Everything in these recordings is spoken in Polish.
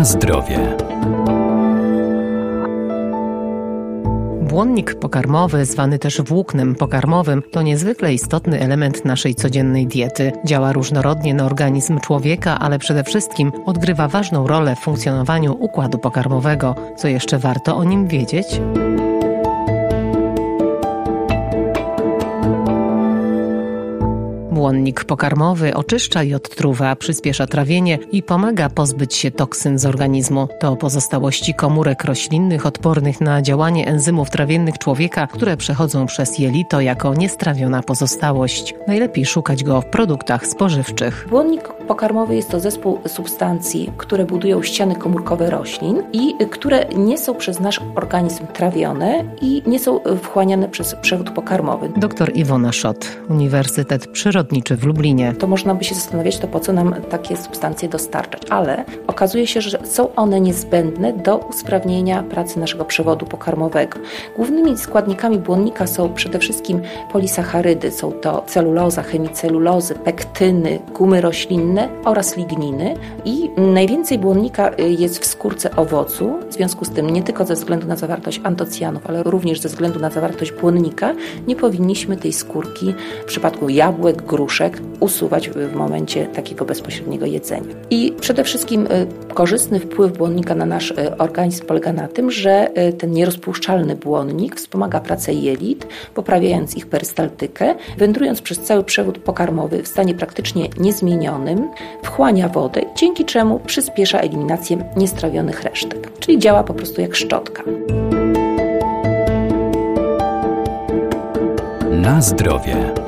Na zdrowie. Błonnik pokarmowy, zwany też włóknem pokarmowym, to niezwykle istotny element naszej codziennej diety. Działa różnorodnie na organizm człowieka, ale przede wszystkim odgrywa ważną rolę w funkcjonowaniu układu pokarmowego. Co jeszcze warto o nim wiedzieć? Błonnik pokarmowy oczyszcza i odtruwa, przyspiesza trawienie i pomaga pozbyć się toksyn z organizmu. To pozostałości komórek roślinnych odpornych na działanie enzymów trawiennych człowieka, które przechodzą przez jelito jako niestrawiona pozostałość. Najlepiej szukać go w produktach spożywczych. Błonnik pokarmowy jest to zespół substancji, które budują ściany komórkowe roślin i które nie są przez nasz organizm trawione i nie są wchłaniane przez przewód pokarmowy. Dr Iwona Szot, Uniwersytet Przyrodniczy przyrodniczy w Lublinie. To można by się zastanawiać, to po co nam takie substancje dostarczać, ale okazuje się, że są one niezbędne do usprawnienia pracy naszego przewodu pokarmowego. Głównymi składnikami błonnika są przede wszystkim polisacharydy, są to celuloza, chemicelulozy, pektyny, gumy roślinne oraz ligniny i najwięcej błonnika jest w skórce owocu, w związku z tym nie tylko ze względu na zawartość antocjanów, ale również ze względu na zawartość błonnika nie powinniśmy tej skórki w przypadku jabłek, gruszek usuwać w momencie takiego bezpośredniego jedzenia. I przede wszystkim y, korzystny wpływ błonnika na nasz y, organizm polega na tym, że y, ten nierozpuszczalny błonnik wspomaga pracę jelit, poprawiając ich perystaltykę, wędrując przez cały przewód pokarmowy w stanie praktycznie niezmienionym, wchłania wodę, dzięki czemu przyspiesza eliminację niestrawionych resztek, czyli działa po prostu jak szczotka. Na zdrowie.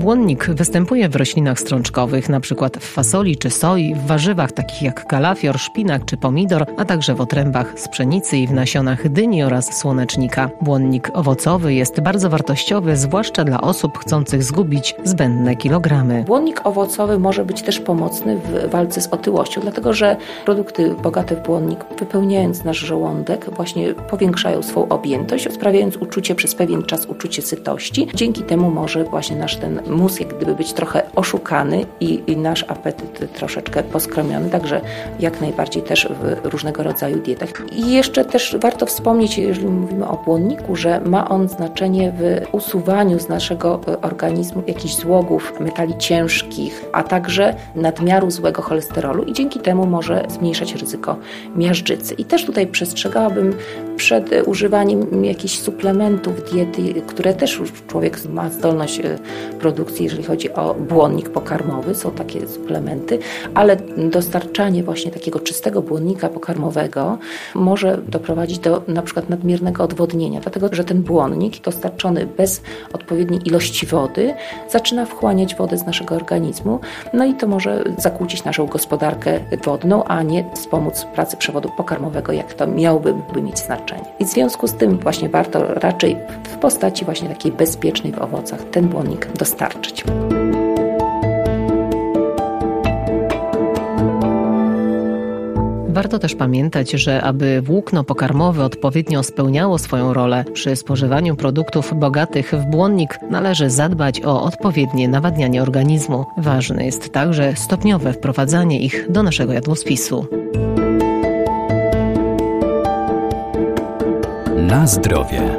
Błonnik występuje w roślinach strączkowych, np. w fasoli czy soi, w warzywach takich jak kalafior, szpinak czy pomidor, a także w otrębach z pszenicy i w nasionach dyni oraz słonecznika. Błonnik owocowy jest bardzo wartościowy, zwłaszcza dla osób chcących zgubić zbędne kilogramy. Błonnik owocowy może być też pomocny w walce z otyłością, dlatego że produkty bogate w błonnik, wypełniając nasz żołądek, właśnie powiększają swą objętość, sprawiając uczucie przez pewien czas uczucie sytości. Dzięki temu może właśnie nasz ten mus jak gdyby być trochę oszukany i, i nasz apetyt troszeczkę poskromiony, także jak najbardziej też w różnego rodzaju dietach. I jeszcze też warto wspomnieć, jeżeli mówimy o błonniku, że ma on znaczenie w usuwaniu z naszego e, organizmu jakichś złogów, metali ciężkich, a także nadmiaru złego cholesterolu i dzięki temu może zmniejszać ryzyko miażdżycy. I też tutaj przestrzegałabym przed używaniem jakichś suplementów diety, które też człowiek ma zdolność e, produkcji, jeżeli chodzi o błonnik pokarmowy, są takie suplementy, ale dostarczanie właśnie takiego czystego błonnika pokarmowego może doprowadzić do na przykład nadmiernego odwodnienia, dlatego że ten błonnik dostarczony bez odpowiedniej ilości wody zaczyna wchłaniać wodę z naszego organizmu, no i to może zakłócić naszą gospodarkę wodną, a nie wspomóc pracy przewodu pokarmowego, jak to miałoby mieć znaczenie. I w związku z tym właśnie warto raczej w postaci właśnie takiej bezpiecznej w owocach ten błonnik dostarczyć. Warto też pamiętać, że aby włókno pokarmowe odpowiednio spełniało swoją rolę przy spożywaniu produktów bogatych w błonnik, należy zadbać o odpowiednie nawadnianie organizmu. Ważne jest także stopniowe wprowadzanie ich do naszego jadłospisu. Na zdrowie.